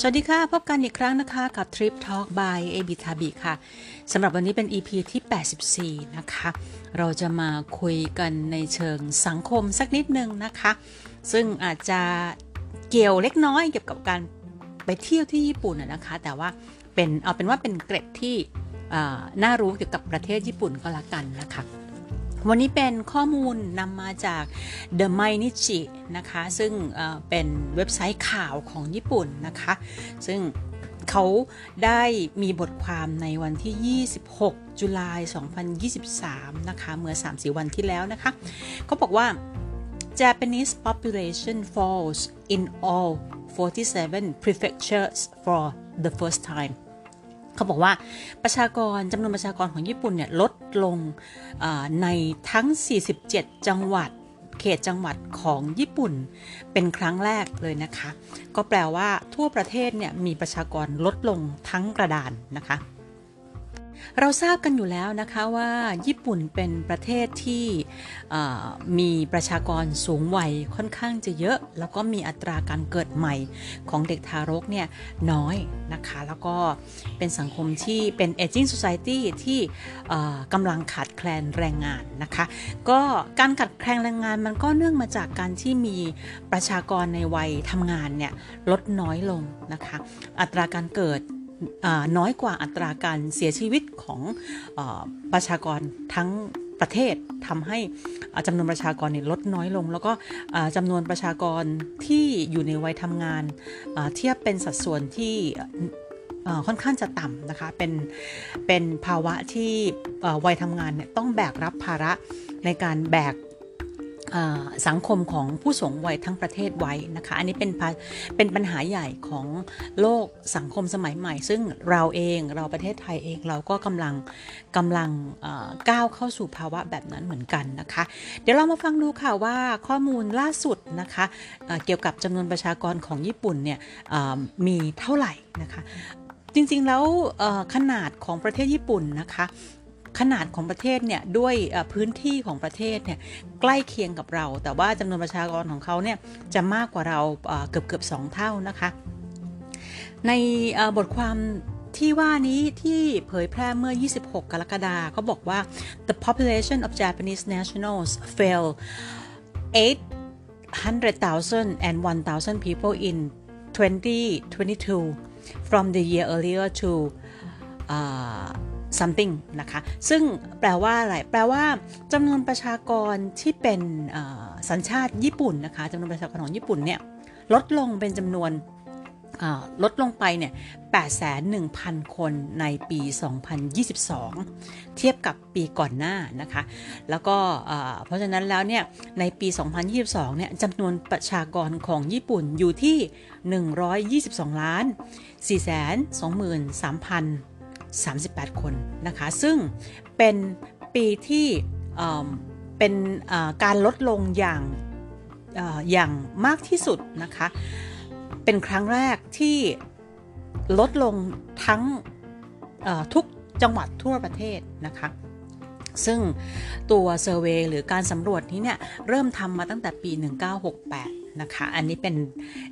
สวัสดีค่ะ พบกันอีกครั้งนะคะกับ Trip Talk by a b i t a b i ค่ะสำหรับวันนี้เป็น EP ที่ 84 นะคะ เราจะมาคุยกันในเชิงสังคมสักนิดนึงนะคะ ซึ่งอาจจะเกี่ยวเล็กน้อยเกี่ยวกับการไปเที่ยวที่ญี่ปุ่นนะคะ แต่ว่าเป็นเอาเป็นว่าเป็นเกร็ดที่น่ารู้เกี่ยวกับประเทศญี่ปุ่นก็แล้วกันนะคะ วันนี้เป็นข้อมูลนำมาจาก The Mainichi นะคะ ซึ่งเป็นเว็บไซต์ข่าวของญี่ปุ่นนะคะ ซึ่งเขาได้มีบทความในวันที่ 26 จุลาย 2023 นะคะ เมื่อ 3-4 วันที่แล้วนะคะเขาบอกว่า Japanese population falls in all 47 prefectures for the first time เขาบอกว่าประชากรจำนวนประชากรของญี่ปุ่นเนี่ยลดลงในทั้ง 47 จังหวัดเขตจังหวัดของญี่ปุ่นเป็นครั้งแรกเลยนะคะ ก็แปลว่าทั่วประเทศเนี่ยมีประชากรลดลงทั้งกระดานนะคะ เราทราบกันอยู่แล้วนะคะว่าญี่ปุ่นเป็นประเทศที่มีประชากรสูงวัยค่อนข้างจะเยอะ แล้วก็มีอัตราการเกิดใหม่ของเด็กทารกเนี่ยน้อยนะคะ แล้วก็เป็นสังคมที่เป็น aging society ที่กำลังขาดแคลนแรงงานนะคะ ก็การขาดแคลนแรงงานมันก็เนื่องมาจากการที่มีประชากรในวัยทำงานเนี่ยลดน้อยลงนะคะ อัตราการเกิด น้อยกว่าอัตราการเสียชีวิตของอประชากรทั้งประเทศทำให้จำนวนประชากรลดน้อยลง แล้วก็จำนวนประชากรที่อยู่ในวัยทำงาน เทียบเป็นสัดส่วนที่ค่อนข้างจะต่ำนะคะ เป็น เป็นภาวะที่วัยทำงานเนี่ยต้องแบกรับภาระในการแบก สังคมของผู้สูงวัยทั้งประเทศไว้นะคะ อันนี้เป็นเป็นปัญหาใหญ่ของโลกสังคมสมัยใหม่ ซึ่งเราเองเราประเทศไทยเองเราก็กำลังกำลังก้าวเข้าสู่ภาวะแบบนั้นเหมือนกันนะคะ เดี๋ยวเรามาฟังดูค่ะว่าข้อมูลล่าสุดนะคะเกี่ยวกับจำนวนประชากรของญี่ปุ่นเนี่ยมีเท่าไหร่นะคะจริงๆแล้วขนาดของประเทศญี่ปุ่นนะคะ ขนาดของประเทศเนี่ยด้วยพื้นที่ของประเทศเนี่ยใกล้เคียงกับเรา แต่ว่าจำนวนประชากรของเขาเนี่ยจะมากกว่าเราเกือบเกือบสองเท่านะคะ ในบทความที่ว่านี้ที่เผยแพร่เมื่อ 26 กรกฎาคมเขาบอกว่า the population of Japanese nationals fell 800,000 and 1,000 people in 2022 from the year earlier to uh, something นะคะ ซึ่งแปลว่าอะไร แปลว่าจำนวนประชากรที่เป็นสัญชาติญี่ปุ่นนะคะจำนวนประชากรของญี่ปุ่นเนี่ยลดลงเป็นจำนวนลดลงไปเนี่ย8,1,000 คนในปี 2022 เทียบกับปีก่อนหน้านะคะ แล้วก็เพราะฉะนั้นแล้วเนี่ย ในปี 2022 เนี่ยจำนวนประชากรของญี่ปุ่นอยู่ที่ 122 ล้าน 423,000 38 คนนะคะ ซึ่งเป็นปีที่เป็นการลดลงอย่างอย่างมากที่สุดนะคะ เป็นครั้งแรกที่ลดลงทั้งทุกจังหวัดทั่วประเทศนะคะ ซึ่งตัวเซอร์เวยหรือการสำรวจนี้เนี่ยเริ่มทำมาตั้งแต่ปี 1968 นะคะ อันนี้เป็น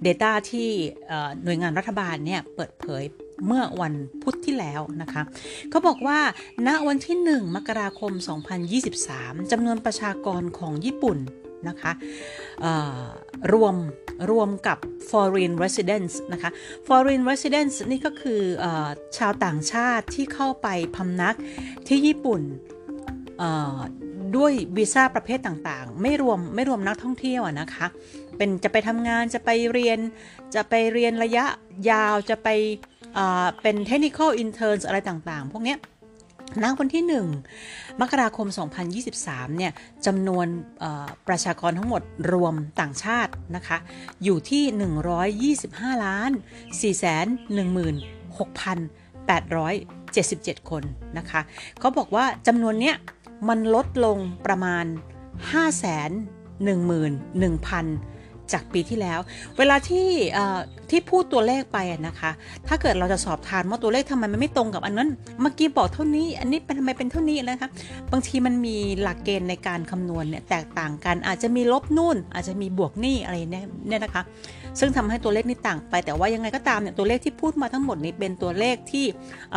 Data ที่หน่วยงานรัฐบาลเนี่ยเปิดเผย เมื่อวันพุธที่แล้วนะคะเขาบอกว่าณวันที่ 1 มกราคม 2023 จำนวนประชากรของญี่ปุ่นนะคะรวมรวมกับ foreign residents นะคะ foreign residents นี่ก็คืออชาวต่างชาติที่เข้าไปพำนักที่ญี่ปุ่นด้วยวีซ่าประเภทต่างๆ ไม่รวมไม่รวมนักท่องเที่ยวนะคะ เป็นจะไปทำงานจะไปเรียนจะไปเรียนระยะยาวจะไป เป็น technical interns อะไรต่างๆ พวกนี้ณวันที่ 1 มกราคม 2023 เนี่ยจำนวนประชากรทั้งหมดรวมต่างชาตินะคะ อยู่ที่ 125 ล้าน 416,877 คนนะคะเขาบอกว่าจำนวนเนี้ยมันลดลงประมาณ 5 1 1 0 0 0 จากปีที่แล้ว เวลาที่ที่พูดตัวเลขไปนะคะ ถ้าเกิดเราจะสอบทานว่าตัวเลขทำไมมันไม่ตรงกับอันนั้น เมื่อกี้บอกเท่านี้ อันนี้เป็นทำไมเป็นเท่านี้นะคะ บางทีมันมีหลักเกณฑ์ในการคำนวณเนี่ยแตกต่างกัน อาจจะมีลบนู่น อาจจะมีบวกนี่อะไรเนี่ยนะคะ ซึ่งทำให้ตัวเลขนี้ต่างไป แต่ว่ายังไงก็ตามเนี่ยตัวเลขที่พูดมาทั้งหมดนี้เป็นตัวเลขที่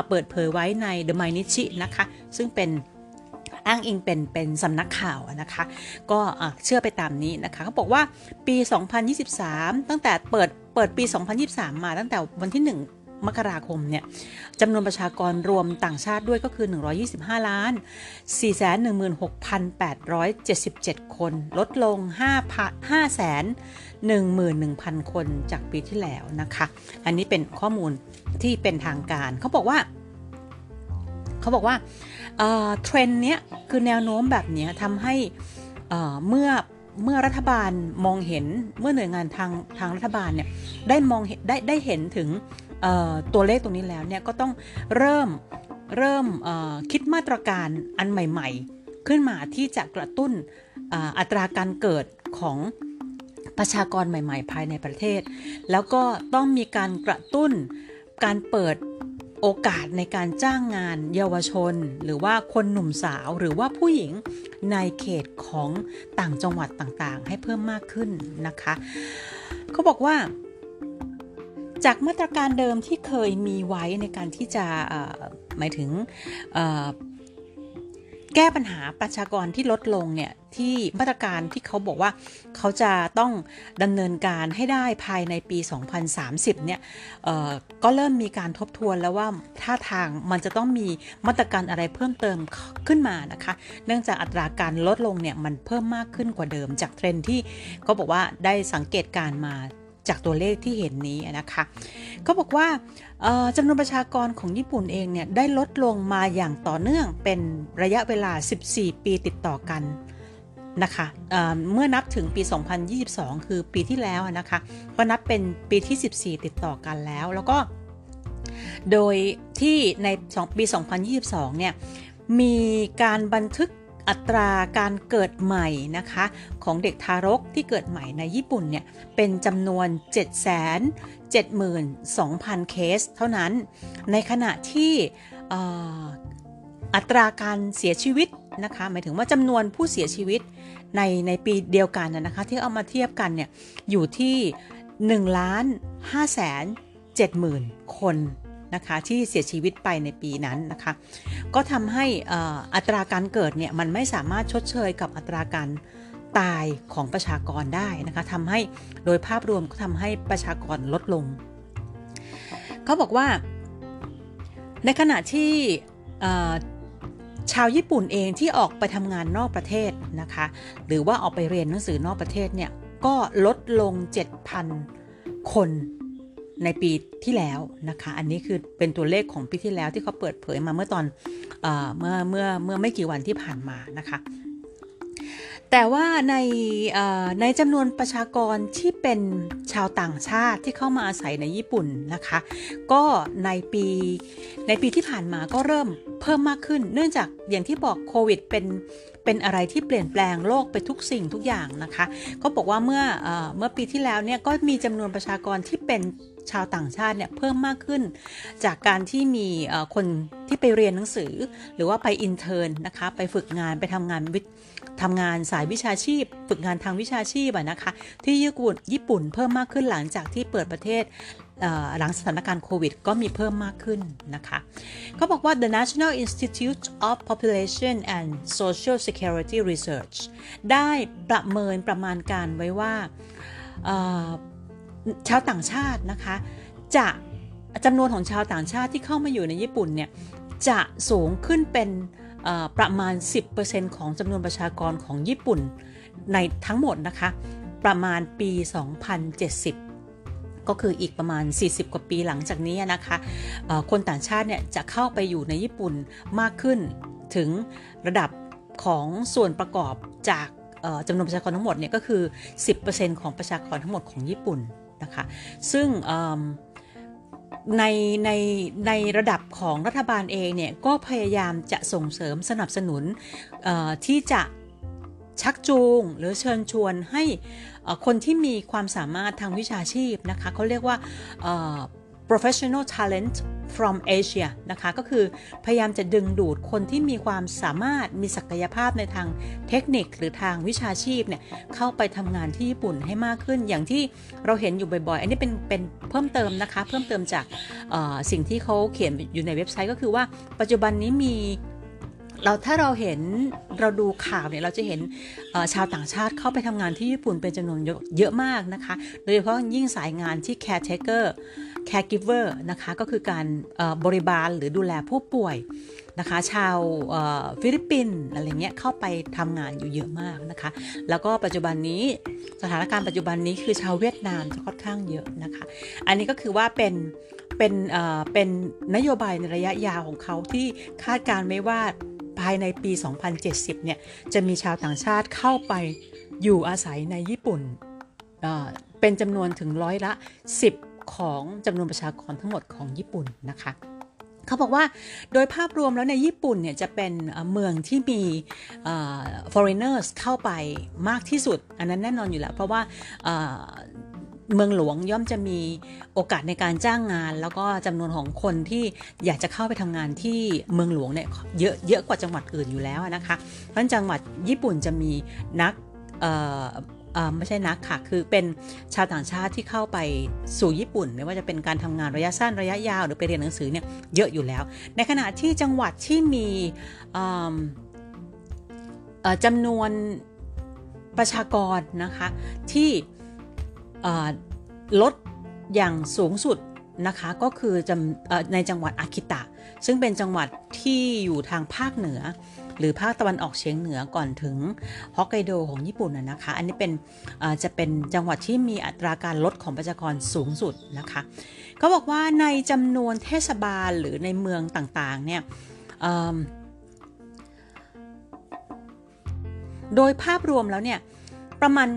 เปิดเผยไว้ใน The m i n i c h i นะคะ ซึ่งเป็น อ้างอิงเป็นเป็นสำนักข่าวนะคะ ก็เชื่อไปตามนี้นะคะเขาบอกว่าปี 2023 ตั้งแต่เปิดเปิดปี 2023 มาตั้งแต่วันที่ 1มกราคมเนี่ยจำนวนประชากรรวมต่างชาติด้วยก็คือ 125 ล้าน 416,877 คน ลดลง 5 5แสน11,000 คนจากปีที่แล้วนะคะ อันนี้เป็นข้อมูลที่เป็นทางการ เขาบอกว่า เขาบอกว่าเทรนด์เนี้ยคือแนวโน้มแบบนี้ทำให้เมื่อเมื่อรัฐบาลมองเห็นเมื่อหน่วยงานทางทางรัฐบาลเนี่ยได้มองเห็นได้ได้เห็นถึงตัวเลขตรงนี้แล้วเนี่ยก็ต้องเริ่มเริ่มคิดมาตรการอันใหม่ ๆ ขึ้นมาที่จะกระตุ้นอัตราการเกิดของประชากรใหม่ ๆ ภายในประเทศ แล้วก็ต้องมีการกระตุ้นการเปิด โอกาสในการจ้างงานเยาวชน หรือว่าคนหนุ่มสาวหรือว่าผู้หญิงในเขตของต่างจังหวัดต่างๆ ให้เพิ่มมากขึ้นนะคะเขาบอกว่า จากมาตรการเดิมที่เคยมีไว้ในการที่จะหมายถึงแก้ปัญหาประชากรที่ลดลงเนี่ย ที่มาตรการที่เขาบอกว่าเขาจะต้องดำเนินการให้ได้ภายในปี 2030 เนี่ยก็เริ่มมีการทบทวนแล้วว่าท่าทางมันจะต้องมีมาตรการอะไรเพิ่มเติมขึ้นมานะคะ เนื่องจากอัตราการลดลงเนี่ยมันเพิ่มมากขึ้นกว่าเดิมจากเทรนที่เขาบอกว่าได้สังเกตการมาจากตัวเลขที่เห็นนี้นะคะก็บอกว่าจำนวนประชากรของญี่ปุ่นเองเนี่ยได้ลดลงมาอย่างต่อเนื่องเป็นระยะเวลา 14 ปีติดต่อกัน นะคะเเมื่อนับถึงปี 2022 คือปีที่แล้วนะคะก็นับเป็นปีที่ 14 ติดต่อกันแล้ว แล้วก็ โดยที่ในปี 2022 เนี่ยมีการบันทึกอัตราการเกิดใหม่นะคะของเด็กทารกที่เกิดใหม่ในญี่ปุ่นเนี่ยเป็นจำนวน 772,000 เคสเท่านั้น ในขณะที่อัตราการเสียชีวิต นะคะ หมายถึงว่าจำนวนผู้เสียชีวิตในในปีเดียวกันนะคะ ที่เอามาเทียบกันเนี่ยอยู่ที่1ล้าน5แสน70,000คนนะคะที่เสียชีวิตไปในปีนั้นนะคะ ก็ทำให้อัตราการเกิดเนี่ยมันไม่สามารถชดเชยกับอัตราการตายของประชากรได้นะคะทำให้โดยภาพรวมก็ทำให้ประชากรลดลง เขาบอกว่า ในขณะที่ ชาวญี่ปุ่นเองที่ออกไปทำงานนอกประเทศนะคะ หรือว่าออกไปเรียนหนังสือนอกประเทศเนี่ยก็ลดลง 7,000 คนในปีที่แล้วนะคะ อันนี้คือเป็นตัวเลขของปีที่แล้วที่เขาเปิดเผยมาเมื่อตอนเอเมื่อเมื่อเมื่อไม่กี่วันที่ผ่านมานะคะ แต่ว่าในในจำนวนประชากรที่เป็นชาวต่างชาติที่เข้ามาอาศัยในญี่ปุ่นนะคะ ก็ในปีในปีที่ผ่านมาก็เริ่มเพิ่มมากขึ้น เนื่องจากอย่างที่บอกโควิดเป็นเป็นอะไรที่เปลี่ยนแปลงโลกไปทุกสิ่งทุกอย่างนะคะเขาบอกว่าเมื่อเมื่อปีที่แล้วเนี่ยก็มีจำนวนประชากรที่เป็นชาวต่างชาติเนี่ยเพิ่มมากขึ้น จากการที่มีคนที่ไปเรียนหนังสือ หรือว่าไปอินเทอร์นะคะ ไปฝึกงานไปทำงานวิ ทำงานสายวิชาชีพ ฝึกงานทางวิชาชีพนะคะ ที่ญี่ปุ่นญี่ปุ่นเพิ่มมากขึ้นหลังจากที่เปิดประเทศหลังสถานการณ์โควิดก็มีเพิ่มมากขึ้นนะคะเขาบอกว่า the National Institute of Population and Social Security Research ได้ประเมินประมาณการไว้ว่าชาวต่างชาตินะคะ จะจำนวนของชาวต่างชาติที่เข้ามาอยู่ในญี่ปุ่นเนี่ย จะสูงขึ้นเป็น ประมาณ 10%ของจำนวนประชากรของญี่ปุ่นในทั้งหมดนะคะ ประมาณปี 2070ก็คืออีกประมาณ 40 กว่าปีหลังจากนี้นะคะ คนต่างชาติเนี่ยจะเข้าไปอยู่ในญี่ปุ่นมากขึ้นถึงระดับของส่วนประกอบจากจำนวนประชากรทั้งหมดเนี่ยก็คือ 10%ของประชากรทั้งหมดของญี่ปุ่นนะคะ ซึ่ง ในในในระดับของรัฐบาลเองเนี่ยก็พยายามจะส่งเสริมสนับสนุนที่จะชักจูงหรือเชิญชวนให้คนที่มีความสามารถทางวิชาชีพนะคะเขาเรียกว่า professional talent from Asia นะคะก็คือพยายามจะดึงดูดคนที่มีความสามารถมีศักยภาพในทางเทคนิคหรือทางวิชาชีพเนี่ยเข้าไปทำงานที่ญี่ปุ่นให้มากขึ้น อย่างที่เราเห็นอยู่บ่อยๆ อันนี้เป็นเป็นเพิ่มเติมนะคะ เพิ่มเติมจากสิ่งที่เขาเขียนอยู่ในเว็บไซต์ก็คือว่าปัจจุบันนี้มี เราถ้าเราเห็นเราดูข่าวเนี่ยเราจะเห็นชาวต่างชาติเข้าไปทำงานที่ญี่ปุ่นเป็นจำนวนเยอะมากนะคะ โดยเฉพาะยิ่งสายงานที่ caretaker caregiver นะคะก็คือการบริบาลหรือดูแลผู้ป่วยนะคะชาวฟิลิปปินส์อะไรเงี้ยเข้าไปทำงานอยู่เยอะมากนะคะ แล้วก็ปัจจุบันนี้สถานการณ์ปัจจุบันนี้คือชาวเวียดนามจะค่อนข้างเยอะนะคะ อันนี้ก็คือว่าเป็นเป็นเป็นนโยบายในระยะยาวของเขาที่คาดการณ์ไว้ว่า ภายในปี 2070 เนี่ย จะมีชาวต่างชาติเข้าไปอยู่อาศัยในญี่ปุ่น เป็นจำนวนถึงร้อยละ 10 ของจำนวนประชากรทั้งหมดของญี่ปุ่นนะคะเขาบอกว่าโดยภาพรวมแล้วในญี่ปุ่นเนี่ยจะเป็นเมืองที่มี foreigners เข้าไปมากที่สุด อันนั้นแน่นอนอยู่แล้ว เพราะว่า เมืองหลวงย่อมจะมีโอกาสในการจ้างงาน แล้วก็จำนวนของคนที่อยากจะเข้าไปทำงานที่เมืองหลวงเนี่ยเยอะเยอะกว่าจังหวัดอื่นอยู่แล้วนะคะเพราะจังหวัดญี่ปุ่นจะมีนักไม่ใช่นักค่ะ คือเป็นชาวต่างชาติที่เข้าไปสู่ญี่ปุ่น ไม่ว่าจะเป็นการทำงานระยะสั้นระยะยาว หรือไปเรียนหนังสือเนี่ยเยอะอยู่แล้ว ในขณะที่จังหวัดที่มีจำนวนประชากรนะคะที่ ลดอย่างสูงสุดนะคะก็คือในจังหวัดอากิตะ ซึ่งเป็นจังหวัดที่อยู่ทางภาคเหนือ หรือภาคตะวันออกเฉียงเหนือก่อนถึงฮอกไกโดของญี่ปุ่นนะคะ อันนี้เป็นจะเป็นจังหวัดที่มีอัตราการลดของประชากรสูงสุดนะคะเขาบอกว่าในจำนวนเทศบาลหรือในเมืองต่างๆเนี่ยโดยภาพรวมแล้วเนี่ยประมาณ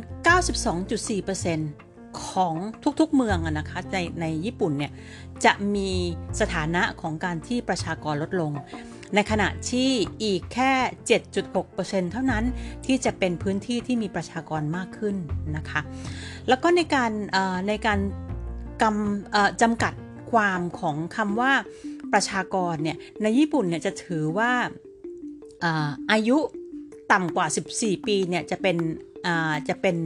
92.4% ของทุกๆเมืองนะคะในในญี่ปุ่นเนี่ยจะมีสถานะของการที่ประชากรลดลง ในขณะที่อีกแค่ 7.6%เท่านั้นที่จะเป็นพื้นที่ที่มีประชากรมากขึ้นนะคะแล้วก็ในการในการกำจำกัดความของคำว่าประชากรเนี่ยในญี่ปุ่นเนี่ยจะถือว่าอายุต่ำกว่า 14 ปีเนี่ยจะเป็นจะเป็น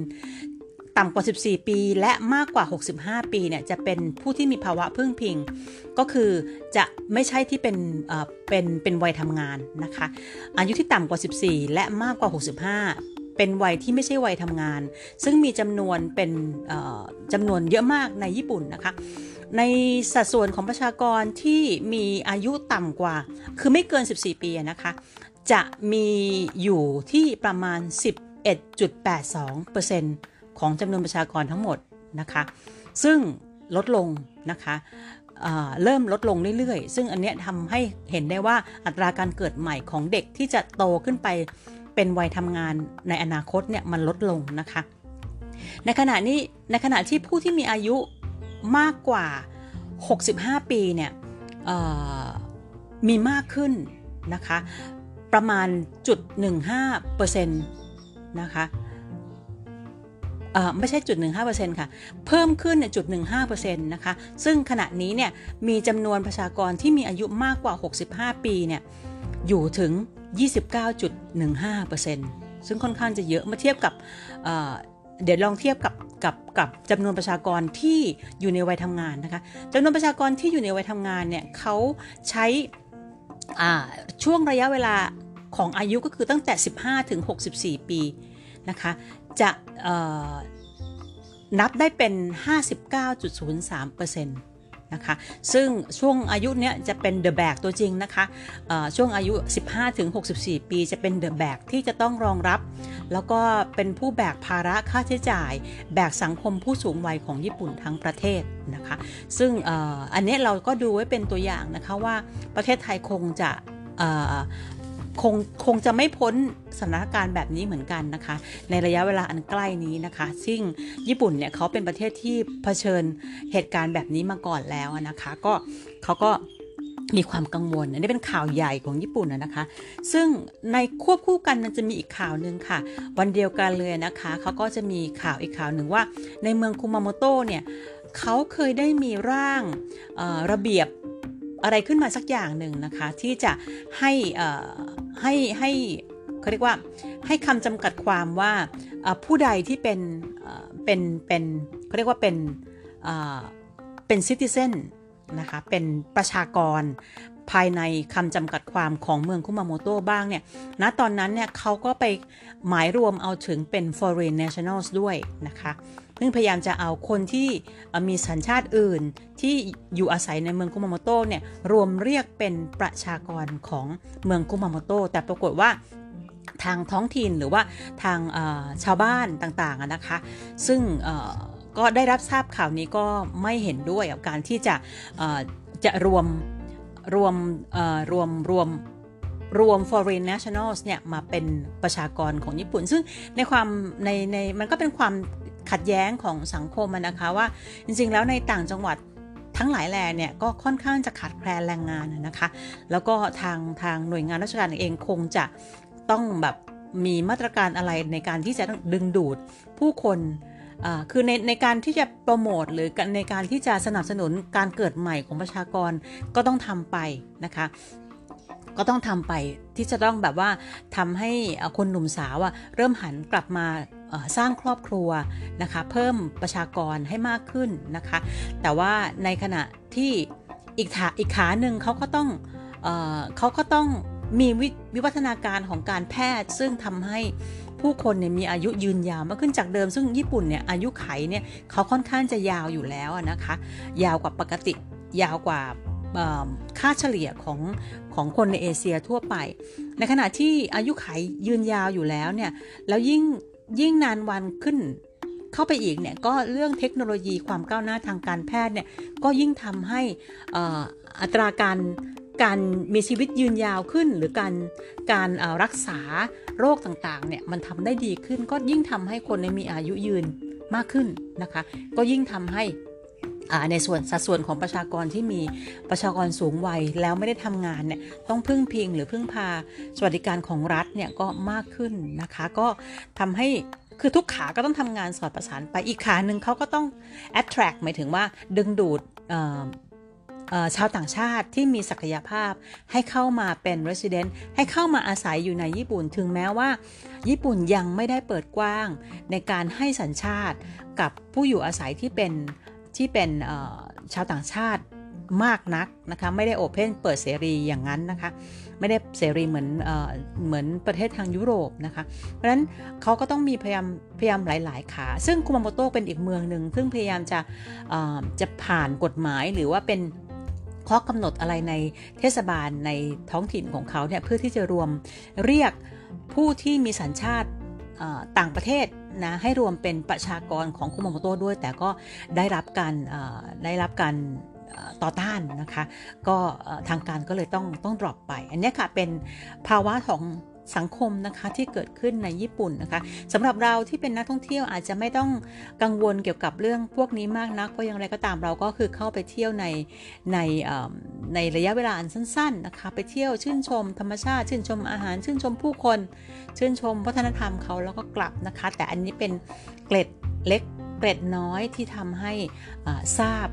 ต่ำกว่า 14 ปี และมากกว่า 65 ปีเนี่ยจะเป็นผู้ที่มีภาวะพึ่งพิง ก็คือจะไม่ใช่ที่เป็นเป็นเป็นวัยทำงานนะคะ อายุที่ต่ำกว่า 14 และมากกว่า 65เป็นวัยที่ไม่ใช่วัยทำงาน ซึ่งมีจำนวนเป็นจำนวนเยอะมากในญี่ปุ่นนะคะ ในสัดส่วนของประชากรที่มีอายุต่ำกว่า คือไม่เกิน 14 ปีนะคะ จะมีอยู่ที่ประมาณ 11.82% ของจำนวนประชากรทั้งหมดนะคะ ซึ่งลดลงนะคะเริ่มลดลงเรื่อยๆ ซึ่งอันนี้ทำให้เห็นได้ว่าอัตราการเกิดใหม่ของเด็กที่จะโตขึ้นไปเป็นวัยทำงานในอนาคตเนี่ยมันลดลงนะคะ ในขณะนี้ในขณะที่ผู้ที่มีอายุมากกว่า 65 ปีเนี่ยมีมากขึ้นนะคะ ประมาณจุด15%นะคะ ไม่ใช่จุด15%ค่ะ เพิ่มขึ้นในจุด15%นะคะ ซึ่งขณะนี้เนี่ยมีจำนวนประชากรที่มีอายุมากกว่า 65 ปีเนี่ยอยู่ถึง 29.15%ซึ่งค่อนข้างจะเยอะมาเทียบกับเเดี๋ยวลองเทียบกับกับกับจำนวนประชากรที่อยู่ในวัยทำงานนะคะจำนวนประชากรที่อยู่ในวัยทำงานเนี่ยเขาใช้ช่วงระยะเวลาของอายุก็คือตั้งแต่ 15 ถึง 64 ปี นะคะจะนับได้เป็น 59.03%นะคะซึ่งช่วงอายุเนี้ยจะเป็นเดอะแบกตัวจริงนะคะช่วงอายุ 15-64 ปีจะเป็นเดอะแบกที่จะต้องรองรับ แล้วก็เป็นผู้แบกภาระค่าใช้จ่าย แบกสังคมผู้สูงวัยของญี่ปุ่นทั้งประเทศนะคะซึ่งอันนี้เราก็ดูไว้เป็นตัวอย่างนะคะว่าประเทศไทยคงจะ คงคงจะไม่พ้นสถานการณ์แบบนี้เหมือนกันนะคะ ในระยะเวลาอันใกล้นี้นะคะ ซึ่งญี่ปุ่นเนี่ยเขาเป็นประเทศที่เผชิญเหตุการณ์แบบนี้มาก่อนแล้วนะคะ ก็เขาก็มีความกังวล อันนี้เป็นข่าวใหญ่ของญี่ปุ่นนะคะ ซึ่งในควบคู่กันมันจะมีอีกข่าวหนึ่งค่ะ วันเดียวกันเลยนะคะเขาก็จะมีข่าวอีกข่าวหนึ่งว่า ในเมืองคุมาโมโตเนี่ยเขาเคยได้มีร่างระเบียบอะไรขึ้นมาสักอย่างหนึ่งนะคะ ที่จะให้ ให้ให้เขาเรียกว่าให้คำจำกัดความว่าผู้ใดที่เป็นเป็นเป็นเขาเรียกว่าเป็นเป็นซิติเซนนะคะเป็นประชากรภายในคำจำกัดความของเมืองคุมาโมโตะบ้างเนี่ยณตอนนั้นเนี่ยเขาก็ไปหมายรวมเอาถึงเป็น foreign nationals ด้วยนะคะ ซึ่งพยายามจะเอาคนที่มีสัญชาติอื่นที่อยู่อาศัยในเมืองคุมาโมโตะเนี่ยรวมเรียกเป็นประชากรของเมืองคุมาโมโตะแต่ปรากฏว่าทางท้องถิ่นหรือว่าทางชาวบ้านต่างๆนะคะ ซึ่งก็ได้รับทราบข่าวนี้ก็ไม่เห็นด้วยกับการที่จะจะรวมรวมรวมรวมรวม foreign nationals เนี่ยมาเป็นประชากรของญี่ปุ่น ซึ่งในความในในมันก็เป็นความ ขัดแย้งของสังคมนะคะว่า จริงๆ แล้วในต่างจังหวัดทั้งหลายแหล่เนี่ยก็ค่อนข้างจะขาดแคลนแรงงานนะคะ แล้วก็ทางทางหน่วยงานราชการเองคงจะต้องแบบมีมาตรการอะไรในการที่จะดึงดูดผู้คนคือในในการที่จะโปรโมทหรือในการที่จะสนับสนุนการเกิดใหม่ของประชากรก็ต้องทำไปนะคะก็ต้องทำไปที่จะต้องแบบว่าทำให้คนหนุ่มสาวอะเริ่มหันกลับมา สร้างครอบครัวนะคะ เพิ่มประชากรให้มากขึ้นนะคะ แต่ว่าในขณะที่อีกขาอีกขาหนึ่งเขาก็ต้องเขาก็ต้องมีวิวัฒนาการของการแพทย์ ซึ่งทำให้ผู้คนเนี่ยมีอายุยืนยาวมากขึ้นจากเดิม ซึ่งญี่ปุ่นเนี่ยอายุไขเนี่ยเขาค่อนข้างจะยาวอยู่แล้วนะคะ ยาวกว่าปกติ ยาวกว่าค่าเฉลี่ยของของคนในเอเชียทั่วไป ในขณะที่อายุไขยืนยาวอยู่แล้วเนี่ย แล้วยิ่ง ยิ่งนานวันขึ้น เข้าไปอีกเนี่ยก็เรื่องเทคโนโลยีความก้าวหน้าทางการแพทย์เนี่ยก็ยิ่งทำให้อัตราการการมีชีวิตยืนยาวขึ้น หรือการการรักษาโรคต่างๆเนี่ยมันทำได้ดีขึ้นก็ยิ่งทำให้คนมีอายุยืนมากขึ้นนะคะ ก็ยิ่งทำให้ ในส่วนสัดส่วนของประชากรที่มีประชากรสูงวัยแล้วไม่ได้ทำงานเนี่ยต้องพึ่งพิงหรือพึ่งพาสวัสดิการของรัฐเนี่ยก็มากขึ้นนะคะ ก็ทำให้คือทุกขาก็ต้องทำงานสอดประสานไปอีกขาหนึ่งเขาก็ต้อง attract หมายถึงว่าดึงดูดชาวต่างชาติที่มีศักยภาพให้เข้ามาเป็น resident ให้เข้ามาอาศัยอยู่ในญี่ปุ่น ถึงแม้ว่า ญี่ปุ่นยังไม่ได้เปิดกว้างในการให้สัญชาติกับผู้อยู่อาศัยที่เป็น ที่เป็นชาวต่างชาติมากนักนะคะไม่ได้โอเพนเปิดเสรีอย่างนั้นนะคะไม่ได้เสรีเหมือนเอเหมือนประเทศทางยุโรปนะคะเพราะฉะนั้นเขาก็ต้องมีพยายามพยายามหลาย ๆ ขา ซึ่งคุมาโมโตะเป็นอีกเมืองหนึ่งซึ่งพยายามจะจะผ่านกฎหมายหรือว่าเป็นข้อกำหนดอะไรในเทศบาลในท้องถิ่นของเขาเนี่ยเพื่อที่จะรวมเรียกผู้ที่มีสัญชาติ ต่างประเทศนะให้รวมเป็นประชากรของคุมาโมโตะด้วย แต่ก็ได้รับการได้รับการต่อต้านนะคะ ก็ทางการก็เลยต้องต้องดรอปไป อันนี้ค่ะเป็นภาวะของ สังคมนะคะที่เกิดขึ้นในญี่ปุ่นนะคะสำหรับเราที่เป็นนักท่องเที่ยวอาจจะไม่ต้องกังวลเกี่ยวกับเรื่องพวกนี้มากนักเพราะอย่างไรก็ตามเราก็คือเข้าไปเที่ยวในในในระยะเวลาอันสั้นๆนะคะไปเที่ยวชื่นชม ธรรมชาติชื่นชมอาหาร ชื่นชมผู้คน ชื่นชมวัฒนธรรมเขาแล้วก็กลับนะคะ แต่อันนี้เป็นเกล็ดเล็กเกร็ดน้อยที่ทำให้ทราบ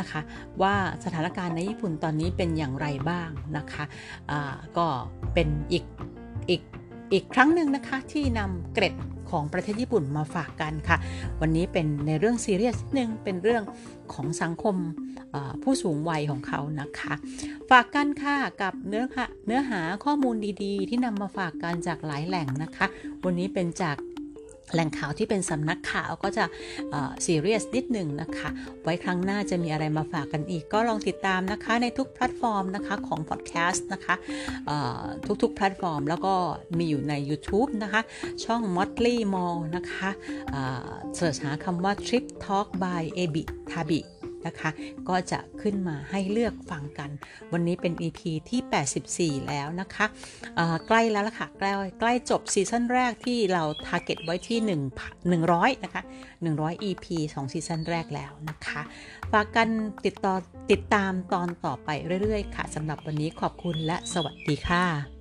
นะคะว่าสถานการณ์ในญี่ปุ่นตอนนี้เป็นอย่างไรบ้างนะคะะก็เป็นอีก อีกอีกครั้งหนึ่งนะคะที่นำเกร็ดของประเทศญี่ปุ่นมาฝากกันค่ะ วันนี้เป็นในเรื่องซีเรียสหนึ่งเป็นเรื่องของสังคมผู้สูงวัยของเขานะคะ ฝากกันค่ะกับเนื้อเนื้อหาข้อมูลดีๆ ที่นำมาฝากกันจากหลายแหล่งนะคะ วันนี้เป็นจาก แหล่งข่าวที่เป็นสำนักข่าวก็จะซีเรียสนิดหนึ่งนะคะ ไว้ครั้งหน้าจะมีอะไรมาฝากกันอีก ก็ลองติดตามนะคะในทุกแพลตฟอร์มนะคะของพอดแคสต์นะคะทุกๆแพลตฟอร์ม แล้วก็มีอยู่ใน YouTube นะคะ ช่อง Motley Mall นะคะเสิร์ชหาคำว่า Trip Talk by a b i Tabi นะคะ ก็จะขึ้นมาให้เลือกฟังกัน วันนี้เป็น EP ที่ 84 แล้วนะคะใกล้แล้วล่ะค่ะ ใกล้ใกล้จบซีซั่นแรกที่เรา t a r g e t ไว้ที่ 1 100 นะคะ 100 EP 2ซีซั่นแรกแล้วนะคะฝากกันติดต่อติดตามตอนต่อไปเรื่อยๆ ค่ะสำหรับวันนี้ขอบคุณและสวัสดีค่ะ